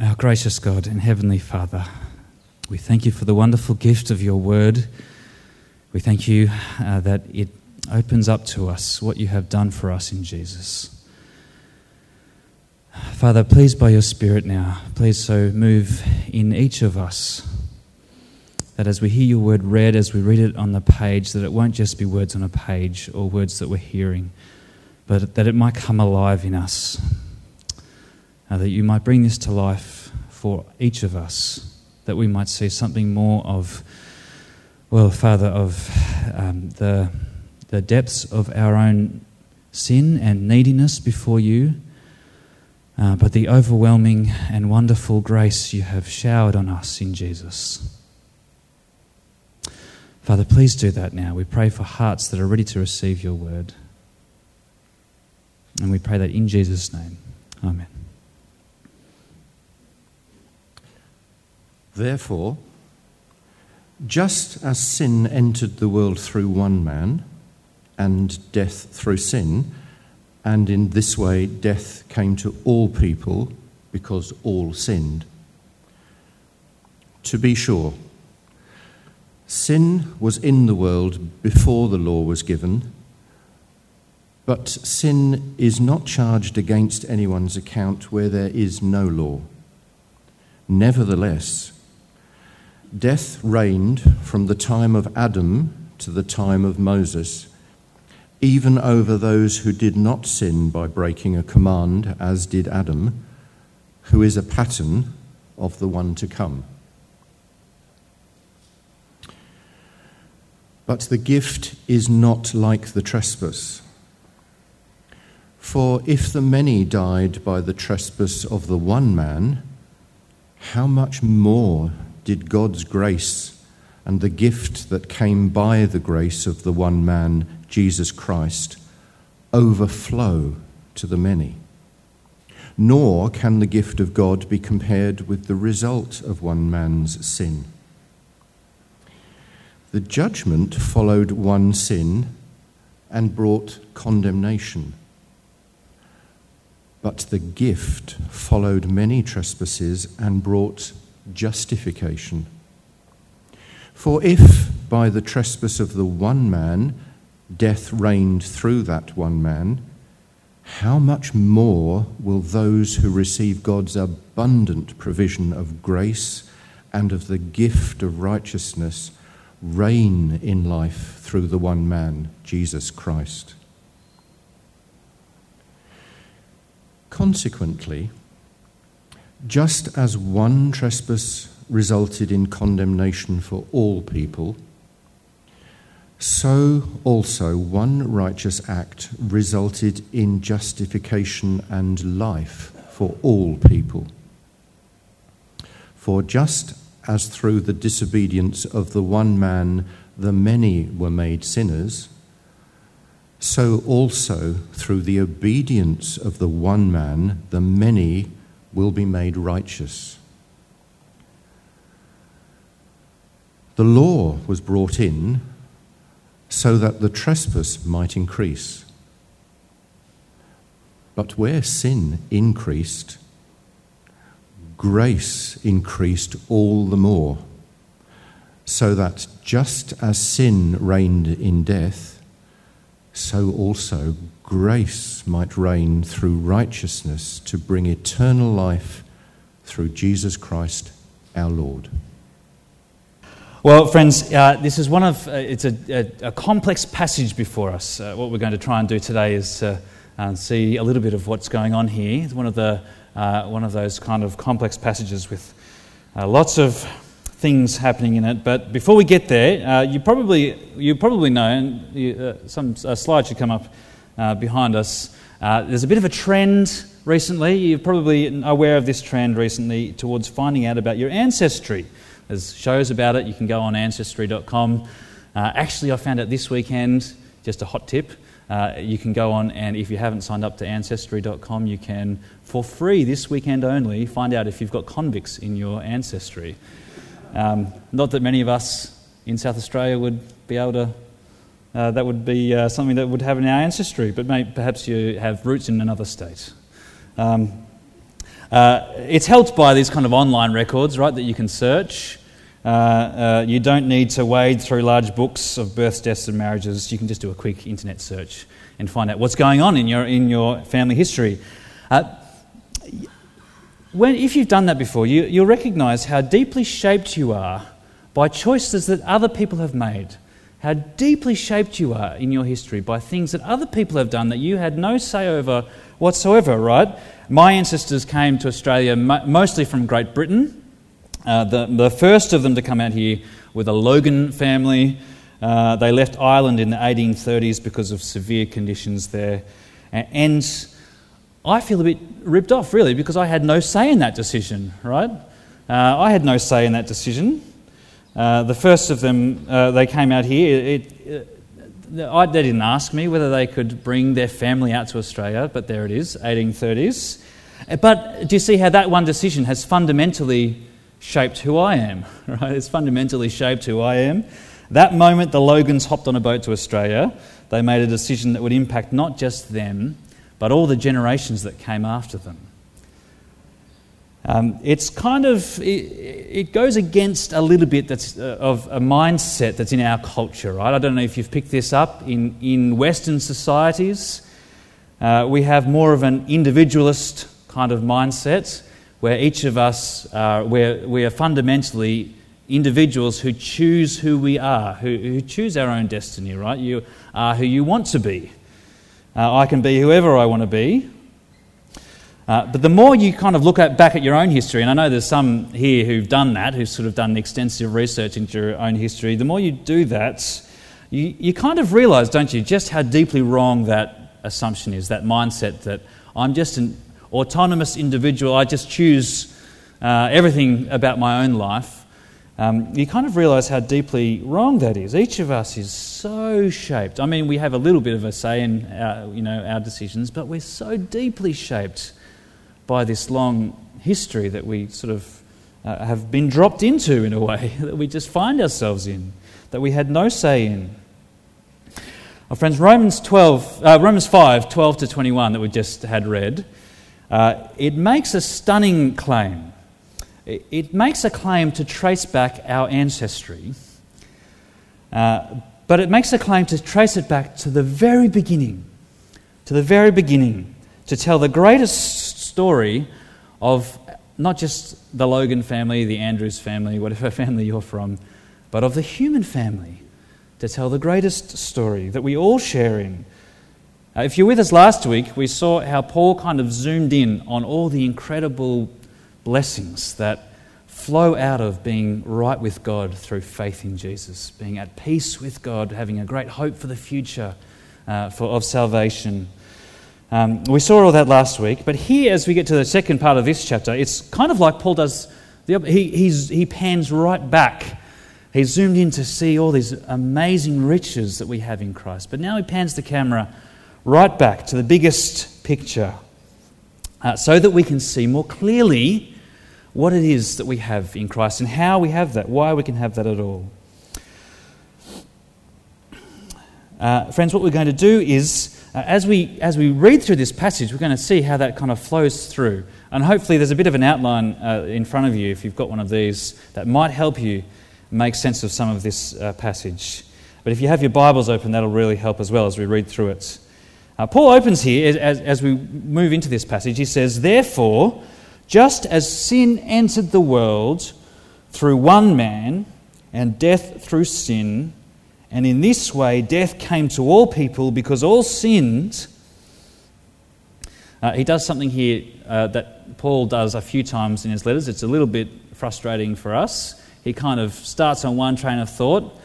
Our gracious God and Heavenly Father, we thank you for the wonderful gift of your word. We thank you uh, that it opens up to us what you have done for us in Jesus. Father, please, by your Spirit now, please so move in each of us that as we hear your word read, as we read it on the page, that it won't just be words on a page or words that we're hearing, but that it might come alive in us uh, that you might bring this to life for each of us, that we might see something more of, well, Father, of um, the, the depths of our own sin and neediness before you, uh, but the overwhelming and wonderful grace you have showered on us in Jesus. Father, please do that now. We pray for hearts that are ready to receive your word. And we pray that in Jesus' name. Amen. Therefore, just as sin entered the world through one man, and death through sin, and in this way death came to all people because all sinned. To be sure, sin was in the world before the law was given, but sin is not charged against anyone's account where there is no law. Nevertheless, Death reigned from the time of Adam to the time of Moses, even over those who did not sin by breaking a command, as did Adam, who is a pattern of the one to come. But the gift is not like the trespass. For if the many died by the trespass of the one man, how much more did God's grace and the gift that came by the grace of the one man, Jesus Christ, overflow to the many. Nor can the gift of God be compared with the result of one man's sin. The judgment followed one sin and brought condemnation. But the gift followed many trespasses and brought justification. For if by the trespass of the one man death reigned through that one man, how much more will those who receive God's abundant provision of grace and of the gift of righteousness reign in life through the one man, Jesus Christ? Consequently, just as one trespass resulted in condemnation for all people, so also one righteous act resulted in justification and life for all people. For just as through the disobedience of the one man the many were made sinners, so also through the obedience of the one man the many will be made righteous. The law was brought in so that the trespass might increase. But where sin increased, grace increased all the more, so that just as sin reigned in death, so also grace might reign through righteousness to bring eternal life through Jesus Christ our Lord. Well, friends, uh, this is one of uh, it's a, a, a, complex passage before us. Uh, what we're going to try and do today is to uh, see a little bit of what's going on here. It's one of the uh, one of those kind of complex passages with uh, lots of things happening in it. But before we get there, you probably you probably know, and you, some slides should come up uh, behind us. Uh, there's a bit of a trend recently. You're probably aware of this trend recently towards finding out about your ancestry. There's shows about it. You can go on ancestry.com. Uh, actually, I found out this weekend, just a hot tip. Uh, you can go on and if you haven't signed up to ancestry.com, you can, for free this weekend only, find out if you've got convicts in your ancestry. Um, not that many of us in South Australia would be able to uh, that would be uh, something that would have in our ancestry, but perhaps you have roots in another state. Um, Uh, it's helped by these kind of online records, right, that you can search. Uh, uh, you don't need to wade through large books of births, deaths, and marriages. You can just do a quick internet search and find out what's going on in your, in your family history. Uh, when, if you've done that before, you, you'll recognize how deeply shaped you are by choices that other people have made. How deeply shaped you are in your history by things that other people have done that you had no say over whatsoever, right? My ancestors came to Australia mostly from Great Britain. Uh, the, the first of them to come out here were the Logan family. Uh, they left Ireland in the 1830s because of severe conditions there. And I feel a bit ripped off, really, because I had no say in that decision, right? Uh, I had no say in that decision. Uh, the first of them, uh, they came out here. It, it, I, they didn't ask me whether they could bring their family out to Australia, but there it is, 1830s. But do you see how that one decision has fundamentally shaped who I am? Right? It's fundamentally shaped who I am. That moment the Logans hopped on a boat to Australia, they made a decision that would impact not just them, but all the generations that came after them. Um, it's kind of, it, it, goes against a little bit that's, uh, of a mindset that's in our culture, right? I don't know if you've picked this up. In, in Western societies, uh, we have more of an individualist kind of mindset where each of us, uh, where we are fundamentally individuals who choose who we are, who, who choose our own destiny, right? You are who you want to be. Uh, I can be whoever I want to be. Uh, but the more you kind of look at, back at your own history, and I know there's some here who've done that, who've sort of done extensive research into your own history, the more you do that, you, you kind of realize, don't you, just how deeply wrong that assumption is, that mindset that I'm just an autonomous individual, I just choose uh, everything about my own life. Um, you kind of realize how deeply wrong that is. Each of us is so shaped. I mean, we have a little bit of a say in our, you know, our decisions, but we're so deeply shaped by this long history that we sort of uh, have been dropped into in a way, that we just find ourselves in, that we had no say in. Well, friends, Romans, 12, uh, Romans 5 12 to 21 that we just had read, uh, it makes a stunning claim. It, it, makes a claim to trace back our ancestry, uh, but it makes a claim to trace it back to the very beginning, to the very beginning, to tell the greatest story of not just the Logan family, the Andrews family, whatever family you're from, but of the human family to tell the greatest story that we all share in. Uh, if you're with us last week, we saw how Paul kind of zoomed in on all the incredible blessings that flow out of being right with God through faith in Jesus, being at peace with God, having a great hope for the future uh, for, of salvation. Um, we saw all that last week, but here, as we get to the second part of this chapter, it's kind of like Paul does. The, he, he pans right back. He's zoomed in to see all these amazing riches that we have in Christ. But now he pans the camera right back to the biggest picture uh, so that we can see more clearly what it is that we have in Christ and how we have that, why we can have that at all. Uh, friends, what we're going to do is uh, as, we, as we read through this passage, we're going to see how that kind of flows through. And hopefully, there's a bit of an outline uh, in front of you, if you've got one of these, that might help you make sense of some of this uh, passage. But if you have your Bibles open, that'll really help as well as we read through it. Uh, Paul opens here, as, as we move into this passage, he says, Therefore, just as sin entered the world through one man, and death through sin, and in this way, death came to all people because all sinned. Uh, he does something here uh, that Paul does a few times in his letters. It's a little bit frustrating for us. He kind of starts on one train of thought,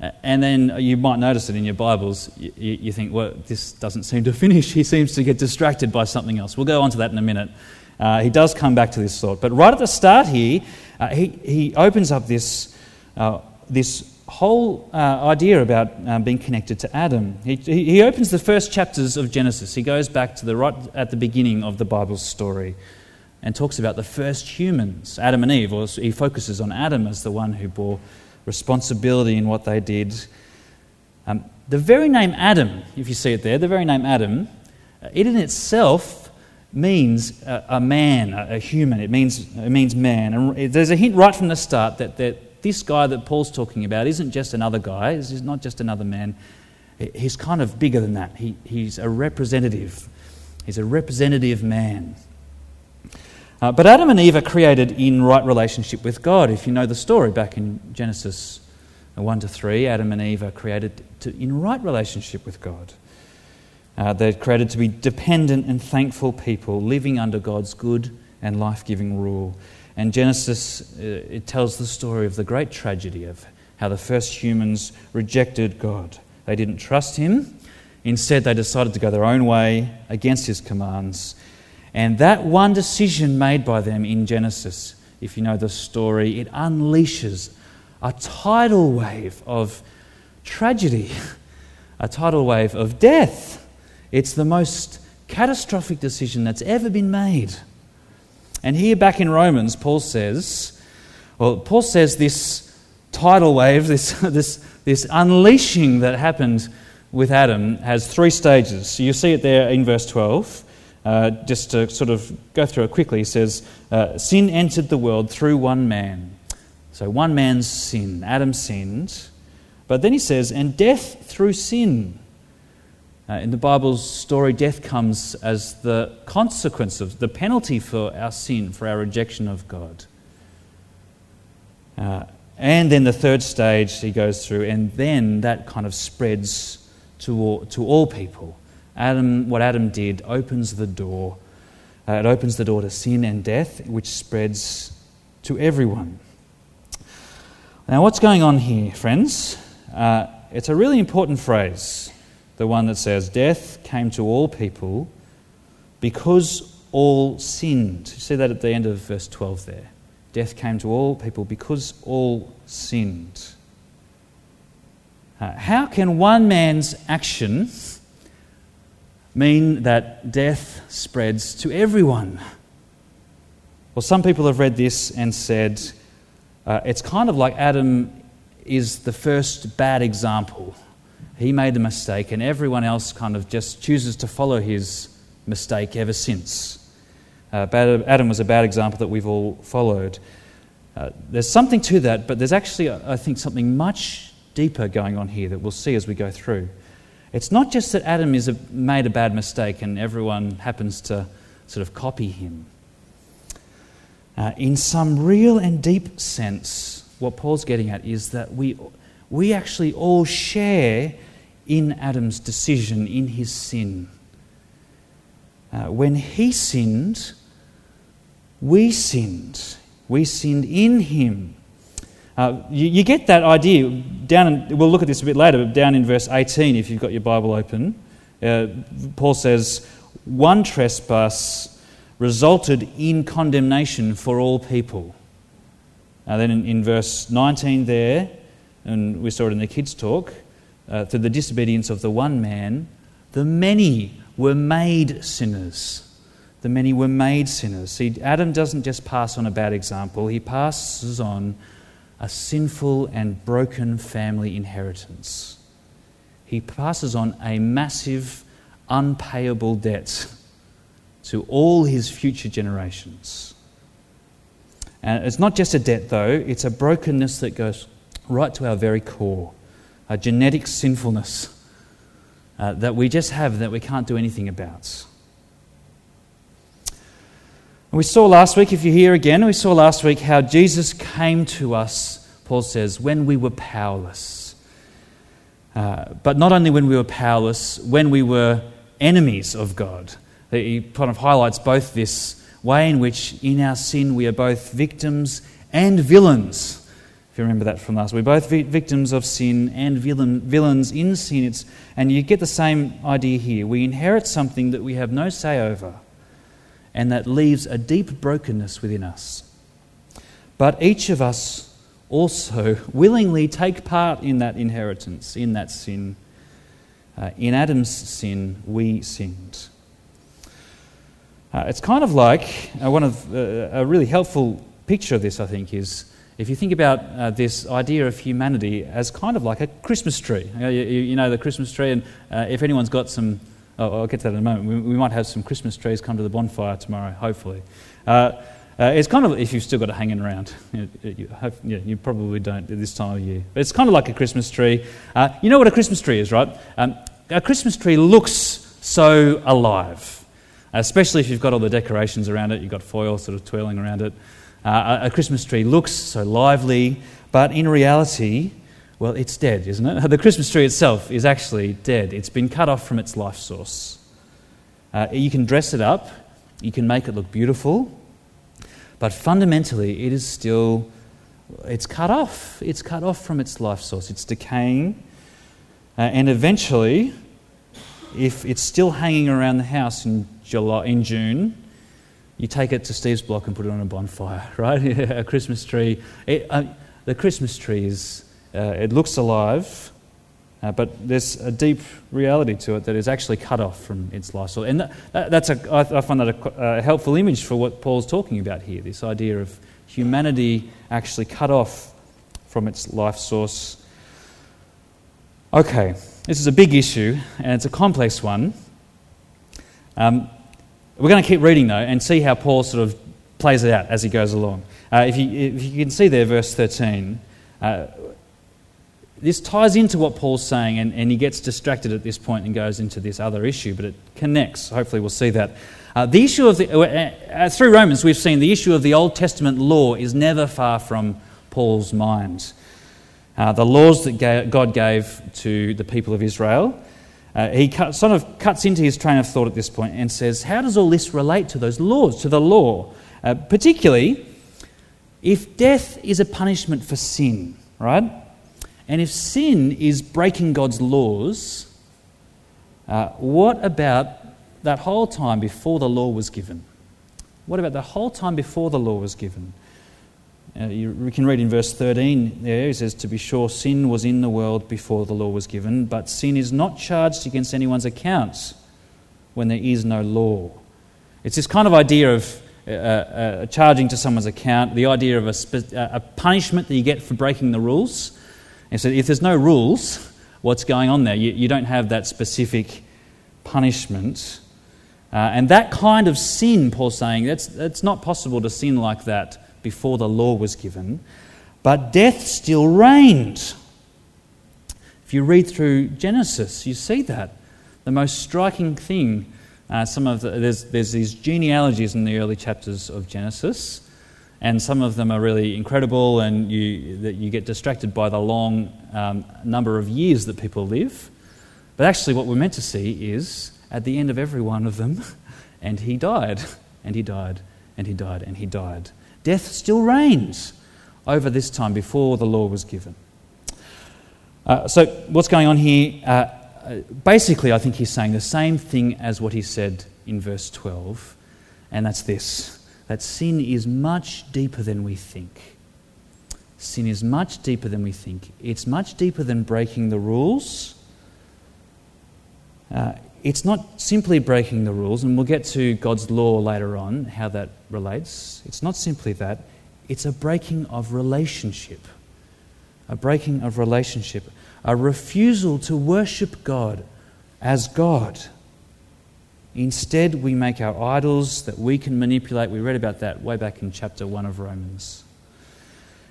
uh, and then you might notice it in your Bibles. You, you, think, well, this doesn't seem to finish. He seems to get distracted by something else. We'll go on to that in a minute. Uh, he does come back to this thought. But right at the start here, uh, he, he opens up this, uh, this whole uh, idea about um, being connected to Adam. He, he opens the first chapters of Genesis. He goes back to the right at the beginning of the Bible's story and talks about the first humans, Adam and Eve. Or he focuses on Adam as the one who bore responsibility in what they did. Um, the very name Adam, if you see it there, the very name Adam, uh, it in itself means a, a man, a, a, human. It means, it means man. And there's a hint right from the start that, that this guy that Paul's talking about isn't just another guy, he's not just another man. He's kind of bigger than that. He, he's a representative. He's a representative man. Uh, but Adam and Eve are created in right relationship with God. If you know the story back in Genesis 1 to 3, Adam and Eve are created to, in right relationship with God. Uh, they're created to be dependent and thankful people living under God's good and life giving rule. And Genesis, uh, it tells the story of the great tragedy of how the first humans rejected God. They didn't trust Him. Instead, they decided to go their own way against His commands. And that one decision made by them in Genesis, if you know the story, it unleashes a tidal wave of tragedy, a tidal wave of death. It's the most catastrophic decision that's ever been made. And here back in Romans, Paul says, well, Paul says this tidal wave, this, this, this unleashing that happened with Adam, has three stages. So you see it there in verse 12. Uh, just to sort of go through it quickly, he says, uh, Sin entered the world through one man. So one man's sin, Adam sinned. But then he says, and death through sin. Uh, in the Bible's story, death comes as the consequence of the penalty for our sin, for our rejection of God. Uh, and then the third stage he goes through, and then that kind of spreads to all, to all people. Adam, what Adam did opens the door. Uh, it opens the door to sin and death, which spreads to everyone. Now, what's going on here, friends? Uh, it's a really important phrase the one that says, Death came to all people because all sinned. You see that at the end of verse 12 there. Death came to all people because all sinned. Uh, how can one man's action mean that death spreads to everyone? Well, some people have read this and said uh, it's kind of like Adam is the first bad example he made a mistake, and everyone else kind of just chooses to follow his mistake ever since. Uh, Adam was a bad example that we've all followed. Uh, there's something to that, but there's actually, I think, something much deeper going on here that we'll see as we go through. It's not just that Adam is a, made a bad mistake and everyone happens to sort of copy him. Uh, in some real and deep sense, what Paul's getting at is that we, we actually all share in Adam's decision, in his sin. Uh, when he sinned, we sinned. We sinned in him. Uh, you, you, get that idea down. In, we'll look at this a bit later, but down in verse 18, if you've got your Bible open, uh, Paul says, One trespass resulted in condemnation for all people. Uh, then in, in verse 19 there, and we saw it in the kids' talk, uh, through the disobedience of the one man, the many were made sinners. The many were made sinners. See, Adam doesn't just pass on a bad example, he passes on a sinful and broken family inheritance. He passes on a massive, unpayable debt to all his future generations. And it's not just a debt, though, it's a brokenness that goes right to our very core a genetic sinfulness uh, that we just have that we can't do anything about. We saw last week, if you're here again, we saw last week how Jesus came to us, Paul says, when we were powerless. Uh, but not only when we were powerless, when we were enemies of God. He kind of highlights both this way in which, in our sin, we are both victims and villains if you remember that from last, we're both victims of sin and villain, villains in sin. It's, and you get the same idea here. We inherit something that we have no say over, and that leaves a deep brokenness within us. But each of us also willingly take part in that inheritance, in that sin. Uh, in Adam's sin, we sinned. Uh, it's kind of like uh, one of uh, a really helpful picture of this, I think, is if you think about uh, this idea of humanity as kind of like a Christmas tree, you know, you, know the Christmas tree, and uh, if anyone's got some Oh, I'll get to that in a moment. We, we might have some Christmas trees come to the bonfire tomorrow, hopefully. Uh, uh, it's kind of if you've still got it hanging around. You, you, have, yeah, you, probably don't at this time of year. But it's kind of like a Christmas tree. Uh, you know what a Christmas tree is, right? Um, a Christmas tree looks so alive, especially if you've got all the decorations around it. You've got foil sort of twirling around it. Uh, a Christmas tree looks so lively, but in reality, well, it's dead, isn't it? The Christmas tree itself is actually dead. It's been cut off from its life source. Uh, you can dress it up, you can make it look beautiful, but fundamentally, it is still it's cut off. It's cut off from its life source. It's decaying, uh, and eventually, if it's still hanging around the house in July, in June, you take it to Steve's block and put it on a bonfire, right? a Christmas tree. It, uh, the Christmas tree is uh, it looks alive, uh, but there's a deep reality to it that is actually cut off from its life source. And that, that's a, I, I find that a, a helpful image for what Paul's talking about here this idea of humanity actually cut off from its life source. Okay, this is a big issue and it's a complex one. Um, we're going to keep reading though and see how Paul sort of plays it out as he goes along. Uh, if, you, if, you, can see there, verse 13, uh, this ties into what Paul's saying, and, and he gets distracted at this point and goes into this other issue, but it connects. Hopefully, we'll see that. Uh, the issue of the, uh, uh, through Romans, we've seen the issue of the Old Testament law is never far from Paul's mind. Uh, the laws that God gave to the people of Israel. Uh, he cut, sort of cuts into his train of thought at this point and says, How does all this relate to those laws, to the law? Uh, particularly, if death is a punishment for sin, right? And if sin is breaking God's laws, uh, what about that whole time before the law was given? What about the whole time before the law was given? Uh, you, we can read in verse 13 there, he says, To be sure, sin was in the world before the law was given, but sin is not charged against anyone's accounts when there is no law. It's this kind of idea of uh, uh, charging to someone's account, the idea of a, spe- a punishment that you get for breaking the rules. And so, if there's no rules, what's going on there? You, you don't have that specific punishment. Uh, and that kind of sin, Paul's saying, that's, that's not possible to sin like that before the law was given. But death still reigned. If you read through Genesis, you see that. The most striking thing, uh, some of the, there's, there's these genealogies in the early chapters of Genesis and some of them are really incredible, and you, that you get distracted by the long um, number of years that people live. But actually, what we're meant to see is at the end of every one of them, and he died, and he died, and he died, and he died. Death still reigns over this time before the law was given. Uh, so, what's going on here? Uh, uh basically, I think he's saying the same thing as what he said in verse 12, and that's this that sin is much deeper than we think. Sin is much deeper than we think. It's much deeper than breaking the rules. Uh, it's not simply breaking the rules, and we'll get to God's law later on, how that relates. It's not simply that, it's a breaking of relationship. A breaking of relationship. A refusal to worship God as God. Instead, we make our idols that we can manipulate. We read about that way back in chapter 1 of Romans.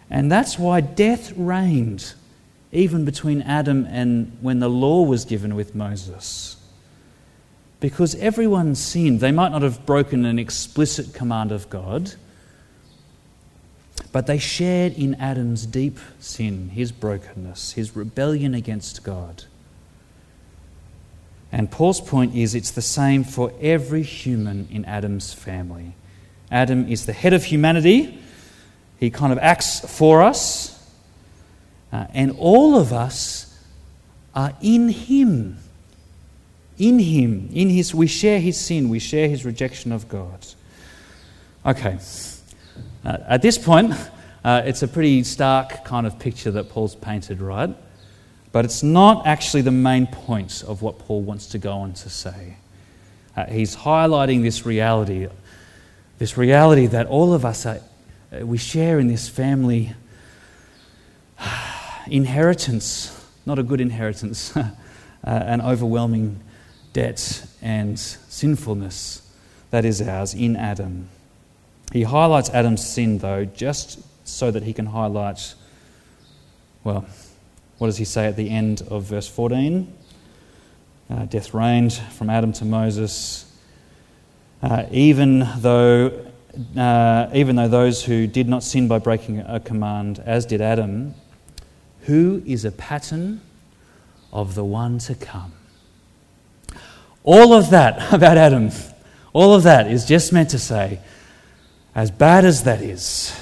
And that's why death reigned even between Adam and when the law was given with Moses. Because everyone sinned. They might not have broken an explicit command of God, but they shared in Adam's deep sin, his brokenness, his rebellion against God. And Paul's point is it's the same for every human in Adam's family. Adam is the head of humanity, he kind of acts for us, uh, and all of us are in him. In him, in his, we share his sin, we share his rejection of God. Okay, uh, at this point, uh, it's a pretty stark kind of picture that Paul's painted, right? But it's not actually the main point of what Paul wants to go on to say. Uh, he's highlighting this reality, this reality that all of us are, uh, we share in this family inheritance, not a good inheritance, uh, an overwhelming debt and sinfulness that is ours in Adam. He highlights Adam's sin, though, just so that he can highlight, well, what does he say at the end of verse 14? Uh, death reigned from Adam to Moses, uh, even though. Uh, even though those who did not sin by breaking a command, as did Adam, who is a pattern of the one to come. All of that about Adam, all of that is just meant to say, as bad as that is,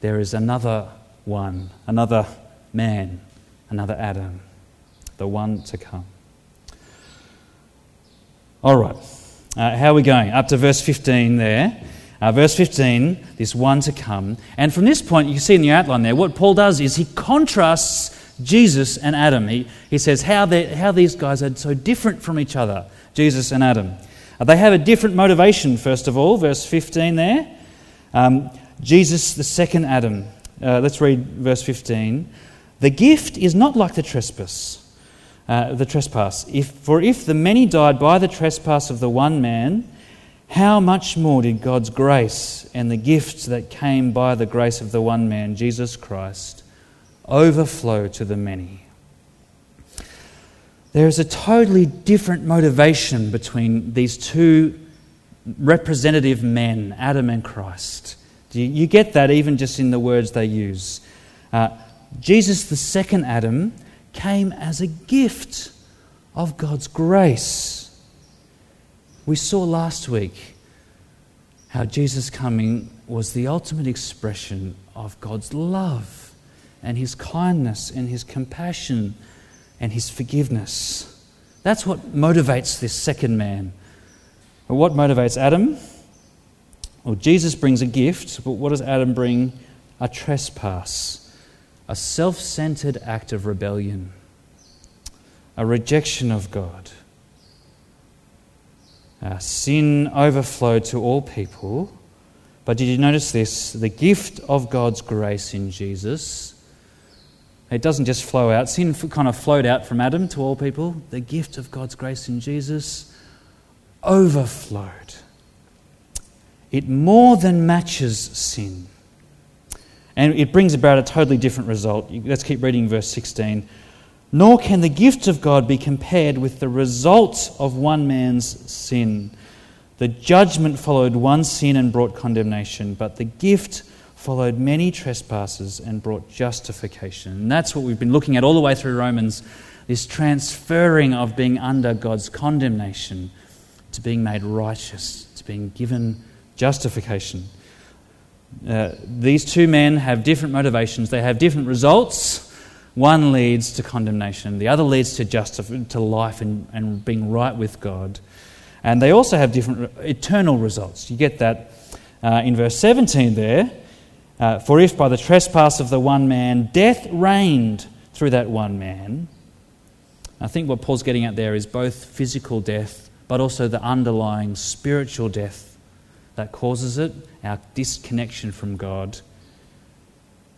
there is another one, another man, another Adam, the one to come. All right, uh, how are we going? Up to verse 15 there. Uh, verse 15, this one to come. And from this point, you see in the outline there, what Paul does is he contrasts Jesus and Adam. He, he says how, how these guys are so different from each other, Jesus and Adam. Uh, they have a different motivation, first of all, verse 15 there. Um, Jesus, the second Adam. Uh, let's read verse 15. The gift is not like the trespass. Uh, the trespass. If, for if the many died by the trespass of the one man, how much more did God's grace and the gift that came by the grace of the one man, Jesus Christ, overflow to the many? There is a totally different motivation between these two representative men, Adam and Christ. You, you get that even just in the words they use. Uh, Jesus, the second Adam, came as a gift of God's grace. We saw last week how Jesus coming was the ultimate expression of God's love and his kindness and his compassion and his forgiveness. That's what motivates this second man. But what motivates Adam? Well, Jesus brings a gift, but what does Adam bring? A trespass, a self centered act of rebellion, a rejection of God. Uh, sin overflowed to all people. But did you notice this? The gift of God's grace in Jesus. It doesn't just flow out. Sin kind of flowed out from Adam to all people. The gift of God's grace in Jesus overflowed. It more than matches sin. And it brings about a totally different result. Let's keep reading verse 16 nor can the gift of God be compared with the result of one man's sin. The judgment followed one sin and brought condemnation, but the gift followed many trespasses and brought justification. And that's what we've been looking at all the way through Romans this transferring of being under God's condemnation to being made righteous, to being given justification. Uh, these two men have different motivations, they have different results one leads to condemnation, the other leads to, justif- to life and, and being right with God. And they also have different eternal results. You get that uh, in verse 17 there. Uh, For if by the trespass of the one man death reigned through that one man, I think what Paul's getting at there is both physical death, but also the underlying spiritual death that causes it, our disconnection from God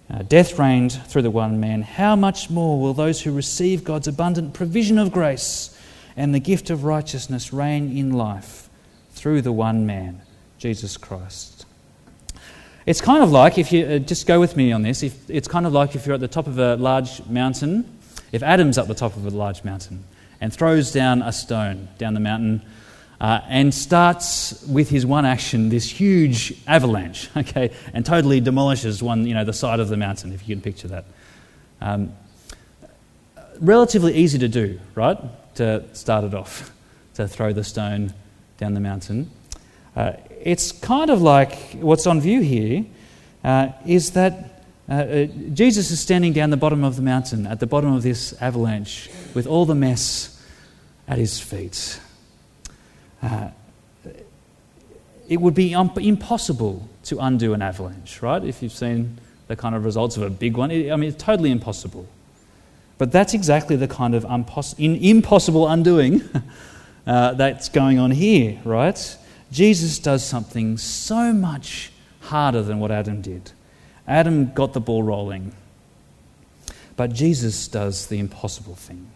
uh, death reigned through the one man. How much more will those who receive God's abundant provision of grace and the gift of righteousness reign in life through the one man, Jesus Christ? It's kind of like, if you uh, just go with me on this, if, it's kind of like if you're at the top of a large mountain, if Adam's at the top of a large mountain and throws down a stone down the mountain uh, and starts with his one action this huge avalanche, okay, and totally demolishes one, you know, the side of the mountain, if you can picture that. Um, relatively easy to do, right? To start it off, to throw the stone down the mountain. Uh, it's kind of like what's on view here uh, is that uh, uh, Jesus is standing down the bottom of the mountain, at the bottom of this avalanche, with all the mess at his feet. Uh, it would be impossible to undo an avalanche, right? If you've seen the kind of results of a big one, it, I mean, it's totally impossible. But that's exactly the kind of impossible undoing uh, that's going on here, right? Jesus does something so much harder than what Adam did. Adam got the ball rolling, but Jesus does the impossible thing.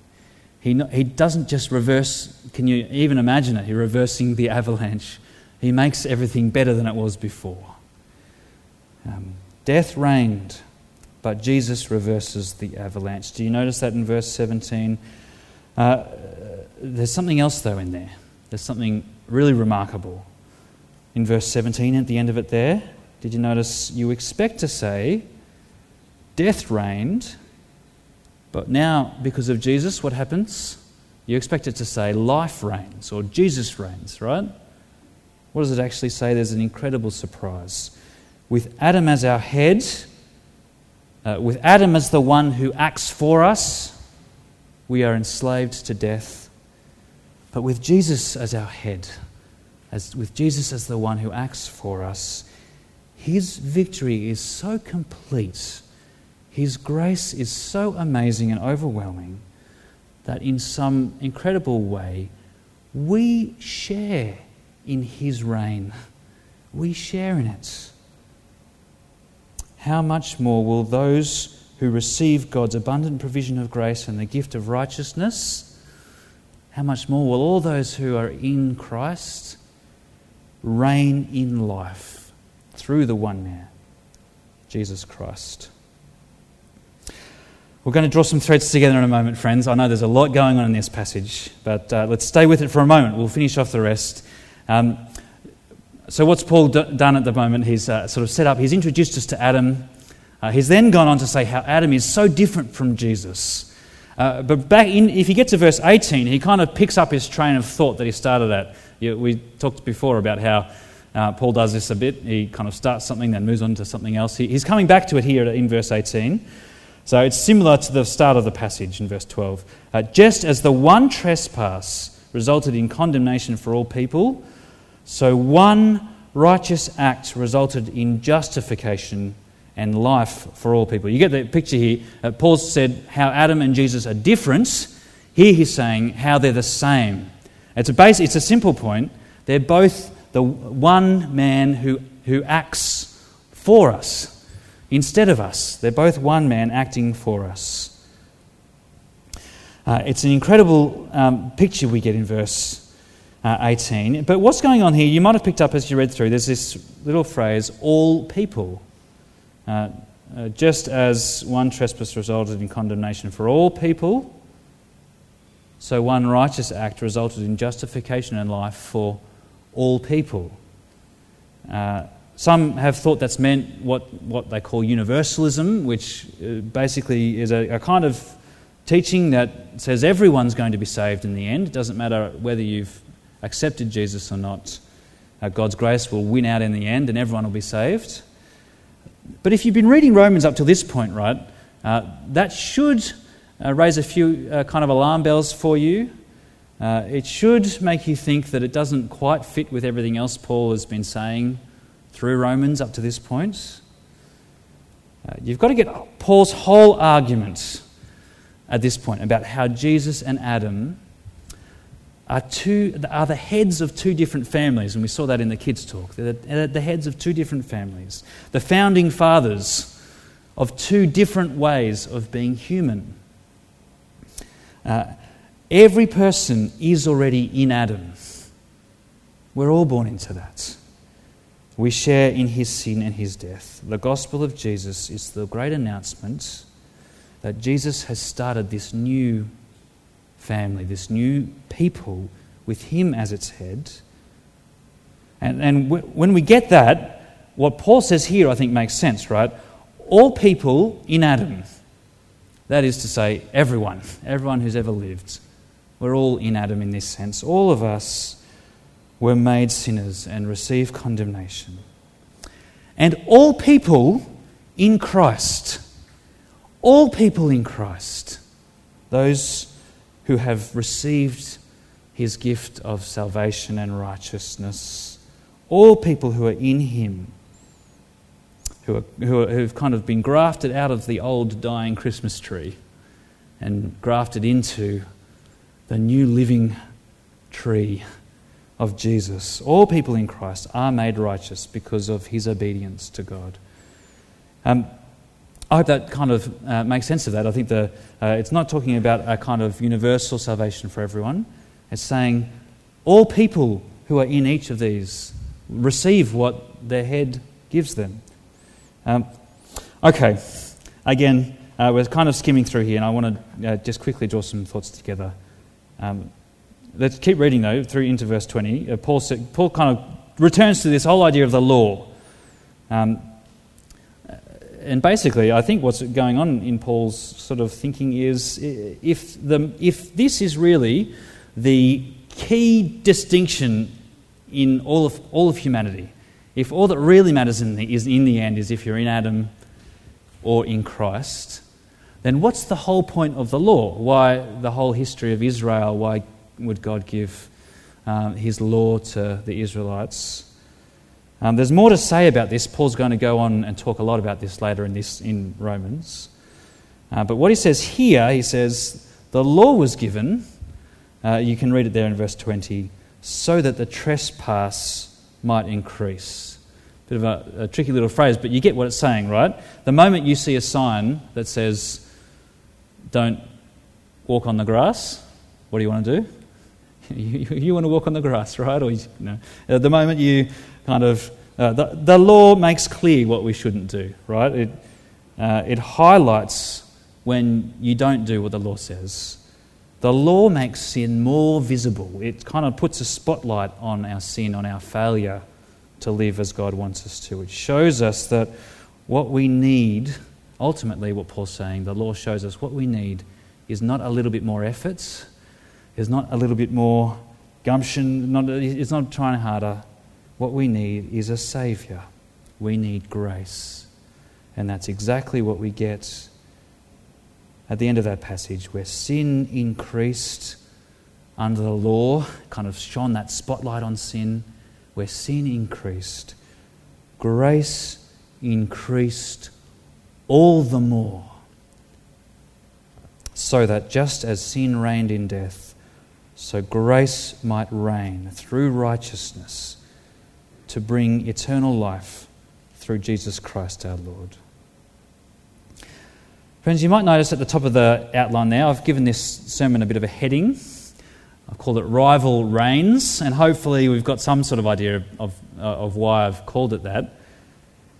He, he doesn't just reverse, can you even imagine it? He's reversing the avalanche. He makes everything better than it was before. Um, death reigned, but Jesus reverses the avalanche. Do you notice that in verse 17? Uh, there's something else, though, in there. There's something really remarkable. In verse 17, at the end of it there, did you notice you expect to say, Death reigned, but now, because of Jesus, what happens? You expect it to say life reigns or Jesus reigns, right? What does it actually say? There's an incredible surprise. With Adam as our head, uh, with Adam as the one who acts for us, we are enslaved to death. But with Jesus as our head, as, with Jesus as the one who acts for us, his victory is so complete his grace is so amazing and overwhelming that in some incredible way we share in His reign. We share in it. How much more will those who receive God's abundant provision of grace and the gift of righteousness, how much more will all those who are in Christ reign in life through the one man, Jesus Christ? We're going to draw some threads together in a moment, friends. I know there's a lot going on in this passage, but uh, let's stay with it for a moment. We'll finish off the rest. Um, so, what's Paul d- done at the moment? He's uh, sort of set up, he's introduced us to Adam. Uh, he's then gone on to say how Adam is so different from Jesus. Uh, but back in, if you get to verse 18, he kind of picks up his train of thought that he started at. we talked before about how uh, Paul does this a bit. He kind of starts something, then moves on to something else. He, he's coming back to it here in verse 18. So it's similar to the start of the passage in verse 12. Uh, just as the one trespass resulted in condemnation for all people, so one righteous act resulted in justification and life for all people. You get the picture here. Uh, Paul said how Adam and Jesus are different. Here he's saying how they're the same. It's a, base, it's a simple point. They're both the one man who, who acts for us instead of us. They're both one man acting for us. Uh, it's an incredible um, picture we get in verse uh, 18. But what's going on here, you might have picked up as you read through, there's this little phrase, all people. Uh, uh just as one trespass resulted in condemnation for all people, so one righteous act resulted in justification and life for all people. Uh, some have thought that's meant what, what they call universalism, which uh, basically is a, a, kind of teaching that says everyone's going to be saved in the end. It doesn't matter whether you've accepted Jesus or not. Uh, God's grace will win out in the end and everyone will be saved. But if you've been reading Romans up to this point, right, uh, that should uh, raise a few uh, kind of alarm bells for you. Uh, it should make you think that it doesn't quite fit with everything else Paul has been saying through Romans up to this point. Uh, you've got to get Paul's whole argument at this point about how Jesus and Adam are, two, are the heads of two different families, and we saw that in the kids' talk. They're the heads of two different families, the founding fathers of two different ways of being human. Uh, every person is already in Adam. We're all born into that. We share in his sin and his death. The gospel of Jesus is the great announcement that Jesus has started this new family, this new people with him as its head. And, and w- when we get that, what Paul says here, I think, makes sense, right? All people in Adam, that is to say, everyone, everyone who's ever lived, we're all in Adam in this sense. All of us were made sinners and received condemnation. And all people in Christ, all people in Christ, those who have received his gift of salvation and righteousness, all people who are in him, who, are, who, who've kind of been grafted out of the old dying Christmas tree and grafted into the new living tree of Jesus. All people in Christ are made righteous because of his obedience to God. Um, I hope that kind of uh, makes sense of that. I think the, uh, it's not talking about a kind of universal salvation for everyone. It's saying all people who are in each of these receive what their head gives them. Um, okay, again, uh, we're kind of skimming through here, and I want to uh, just quickly draw some thoughts together. Um, let's keep reading, though, through into verse 20. Uh, Paul, Paul kind of returns to this whole idea of the law. Um, and basically, I think what's going on in Paul's sort of thinking is if, the, if this is really the key distinction in all of, all of humanity, if all that really matters in the, is, in the end is if you're in Adam or in Christ, then what's the whole point of the law? Why the whole history of Israel? Why would God give um, his law to the Israelites? Um, there's more to say about this. Paul's going to go on and talk a lot about this later in, this, in Romans. Uh, but what he says here, he says, the law was given, uh, you can read it there in verse 20, so that the trespass might increase. Bit of a, a tricky little phrase, but you get what it's saying, right? The moment you see a sign that says, don't walk on the grass, what do you want to do? you, you, want to walk on the grass, right? Or you know, at the moment you kind of uh, the, the law makes clear what we shouldn't do, right? It, uh, it highlights when you don't do what the law says. The law makes sin more visible. It kind of puts a spotlight on our sin, on our failure to live as God wants us to. It shows us that what we need, ultimately, what Paul's saying, the law shows us what we need is not a little bit more efforts, is not a little bit more gumption, not, it's not trying harder. What we need is a Saviour. We need grace. And that's exactly what we get at the end of that passage, where sin increased under the law, kind of shone that spotlight on sin, where sin increased, grace increased all the more, so that just as sin reigned in death, so grace might reign through righteousness to bring eternal life through Jesus Christ our Lord. Friends, you might notice at the top of the outline there, I've given this sermon a bit of a heading. I've called it Rival Reigns, and hopefully we've got some sort of idea of, uh, of why I've called it that.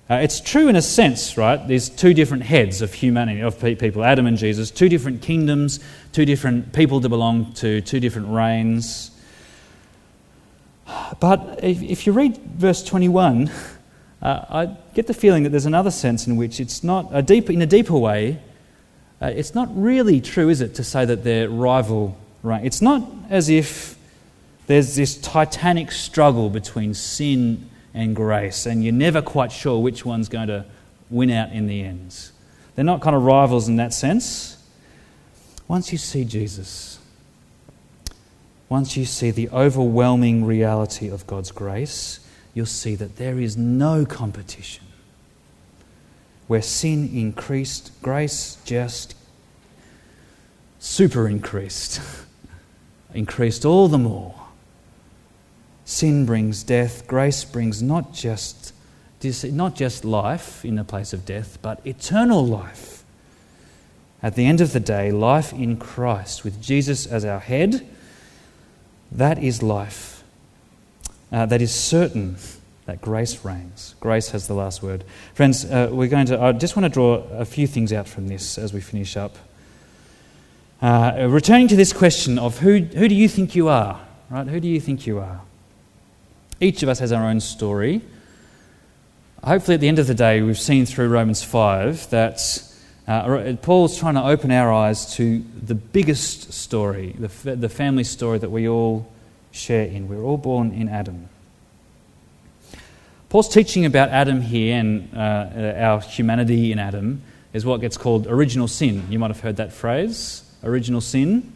Uh, it's true in a sense, right? There's two different heads of humanity, of people, Adam and Jesus, two different kingdoms, two different people to belong to, two different reigns. But if, if you read verse 21, uh, I get the feeling that there's another sense in which it's not, a deep, in a deeper way, uh, it's not really true, is it, to say that they're rival right? It's not as if there's this titanic struggle between sin and grace, and you're never quite sure which one's going to win out in the end. They're not kind of rivals in that sense. Once you see Jesus, once you see the overwhelming reality of God's grace, you'll see that there is no competition. Where sin increased, grace just super increased, increased all the more. Sin brings death, grace brings not just, not just life in the place of death, but eternal life. At the end of the day, life in Christ with Jesus as our head that is life. Uh, that is certain that grace reigns. Grace has the last word. Friends, uh, we're going to, I just want to draw a few things out from this as we finish up. Uh, returning to this question of who, who do you think you are? Right? Who do you think you are? Each of us has our own story. Hopefully, at the end of the day, we've seen through Romans 5 that uh, Paul's trying to open our eyes to the biggest story, the, the family story that we all share in. We're all born in Adam. Paul's teaching about Adam here and uh, our humanity in Adam is what gets called original sin. You might have heard that phrase, original sin.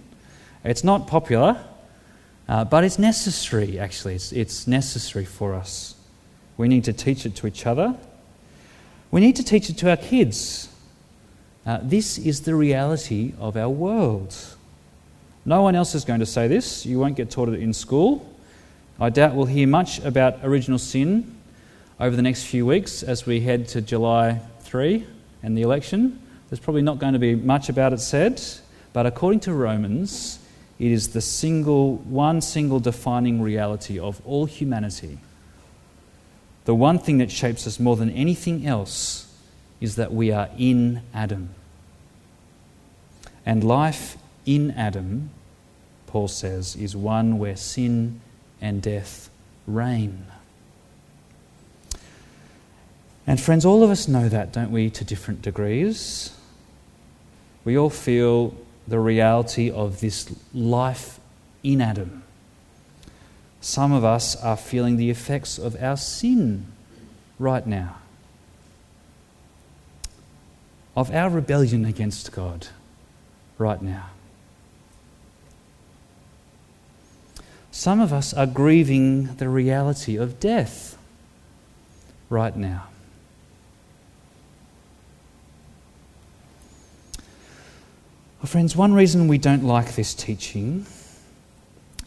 It's not popular, uh, but it's necessary, actually. It's, it's necessary for us. We need to teach it to each other. We need to teach it to our kids. Uh, this is the reality of our world. No one else is going to say this. You won't get taught it in school. I doubt we'll hear much about original sin over the next few weeks as we head to July 3 and the election. There's probably not going to be much about it said, but according to Romans, it is the single, one single defining reality of all humanity. The one thing that shapes us more than anything else is that we are in Adam. And life in Adam, Paul says, is one where sin and death reign. And friends, all of us know that, don't we, to different degrees? We all feel the reality of this life in Adam. Some of us are feeling the effects of our sin right now, of our rebellion against God right now. Some of us are grieving the reality of death right now. Well, friends, one reason we don't like this teaching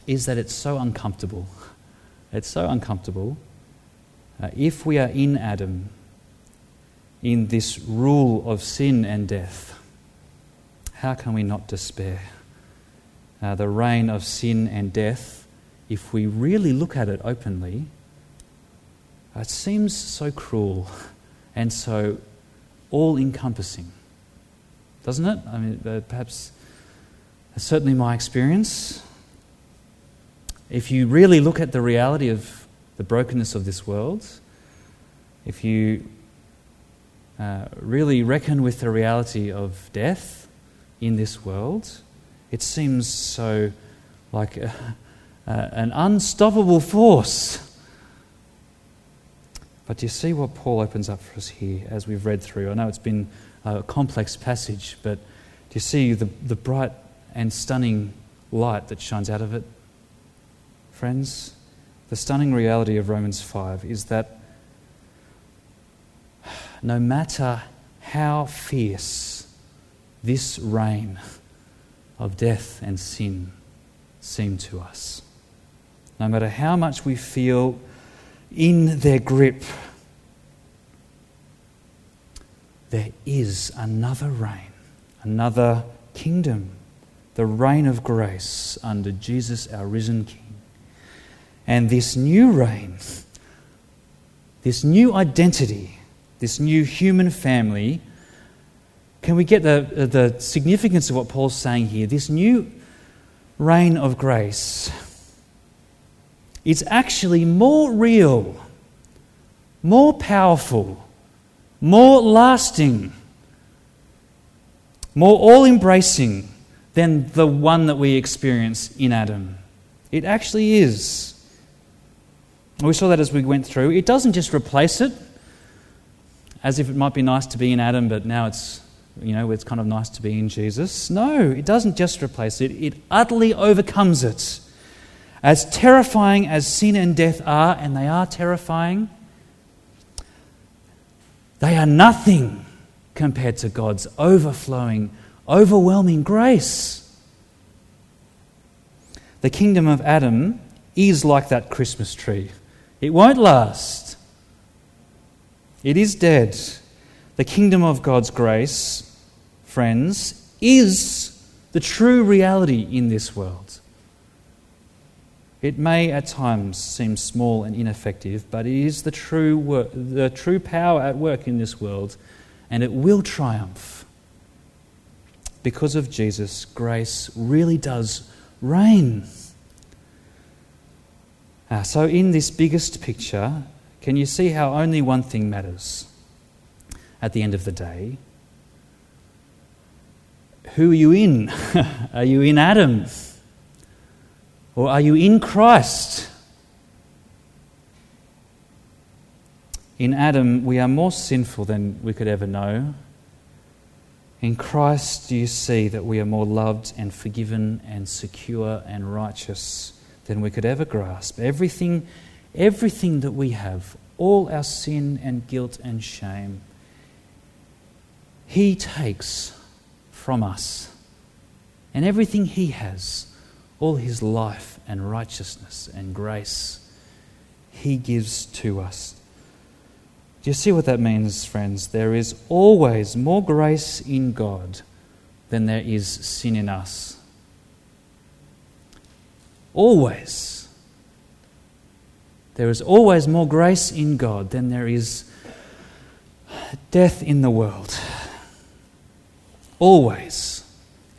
is that it's so uncomfortable. It's so uncomfortable. Uh, if we are in Adam, in this rule of sin and death, how can we not despair? Uh, the reign of sin and death, if we really look at it openly, it seems so cruel and so all encompassing doesn't it? I mean, uh, perhaps that's certainly my experience. If you really look at the reality of the brokenness of this world, if you uh, really reckon with the reality of death in this world, it seems so like a, uh, an unstoppable force. But do you see what Paul opens up for us here as we've read through? I know it's been a complex passage, but do you see the, the bright and stunning light that shines out of it? Friends, the stunning reality of Romans 5 is that no matter how fierce this reign of death and sin seem to us, no matter how much we feel in their grip, there is another reign, another kingdom, the reign of grace under Jesus, our risen King. And this new reign, this new identity, this new human family, can we get the, the significance of what Paul's saying here? This new reign of grace is actually more real, more powerful more lasting, more all embracing than the one that we experience in Adam. It actually is. We saw that as we went through. It doesn't just replace it, as if it might be nice to be in Adam, but now it's, you know, it's kind of nice to be in Jesus. No, it doesn't just replace it, it utterly overcomes it. As terrifying as sin and death are, and they are terrifying, they are nothing compared to God's overflowing, overwhelming grace. The kingdom of Adam is like that Christmas tree, it won't last, it is dead. The kingdom of God's grace, friends, is the true reality in this world. It may at times seem small and ineffective, but it is the true, the true power at work in this world, and it will triumph. Because of Jesus, grace really does reign. Uh, so, in this biggest picture, can you see how only one thing matters at the end of the day? Who are you in? are you in Adam? Or are you in Christ? In Adam, we are more sinful than we could ever know. In Christ, do you see that we are more loved and forgiven and secure and righteous than we could ever grasp? Everything, everything that we have, all our sin and guilt and shame, He takes from us. And everything He has all his life and righteousness and grace he gives to us. Do you see what that means, friends? There is always more grace in God than there is sin in us. Always. There is always more grace in God than there is death in the world. Always.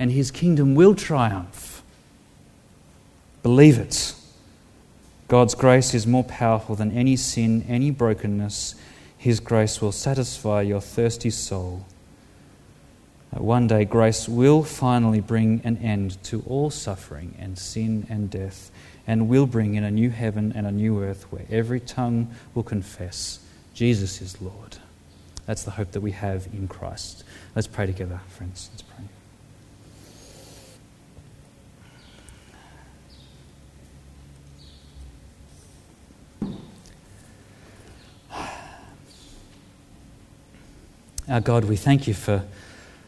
And his kingdom will triumph. Believe it. God's grace is more powerful than any sin, any brokenness. His grace will satisfy your thirsty soul. One day, grace will finally bring an end to all suffering and sin and death, and will bring in a new heaven and a new earth where every tongue will confess Jesus is Lord. That's the hope that we have in Christ. Let's pray together, friends. Let's pray. Our God, we thank you for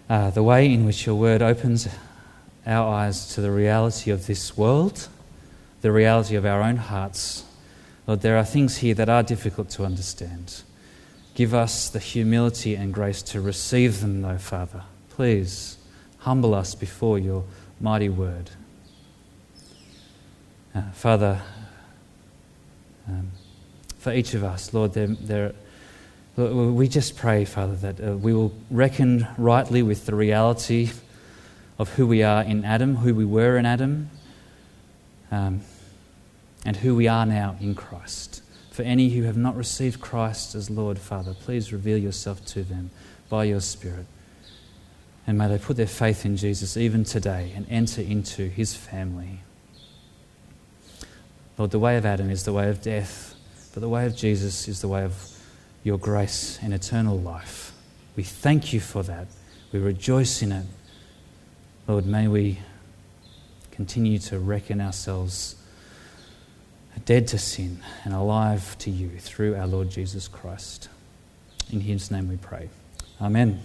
uh, the way in which your word opens our eyes to the reality of this world, the reality of our own hearts. Lord, there are things here that are difficult to understand. Give us the humility and grace to receive them, though, Father. Please humble us before your mighty word. Uh, Father, um, for each of us, Lord, there, there we just pray, Father, that uh, we will reckon rightly with the reality of who we are in Adam, who we were in Adam, um, and who we are now in Christ. For any who have not received Christ as Lord, Father, please reveal yourself to them by your Spirit. And may they put their faith in Jesus even today and enter into his family. Lord, the way of Adam is the way of death, but the way of Jesus is the way of your grace and eternal life. We thank you for that. We rejoice in it. Lord, may we continue to reckon ourselves dead to sin and alive to you through our Lord Jesus Christ. In his name we pray. Amen.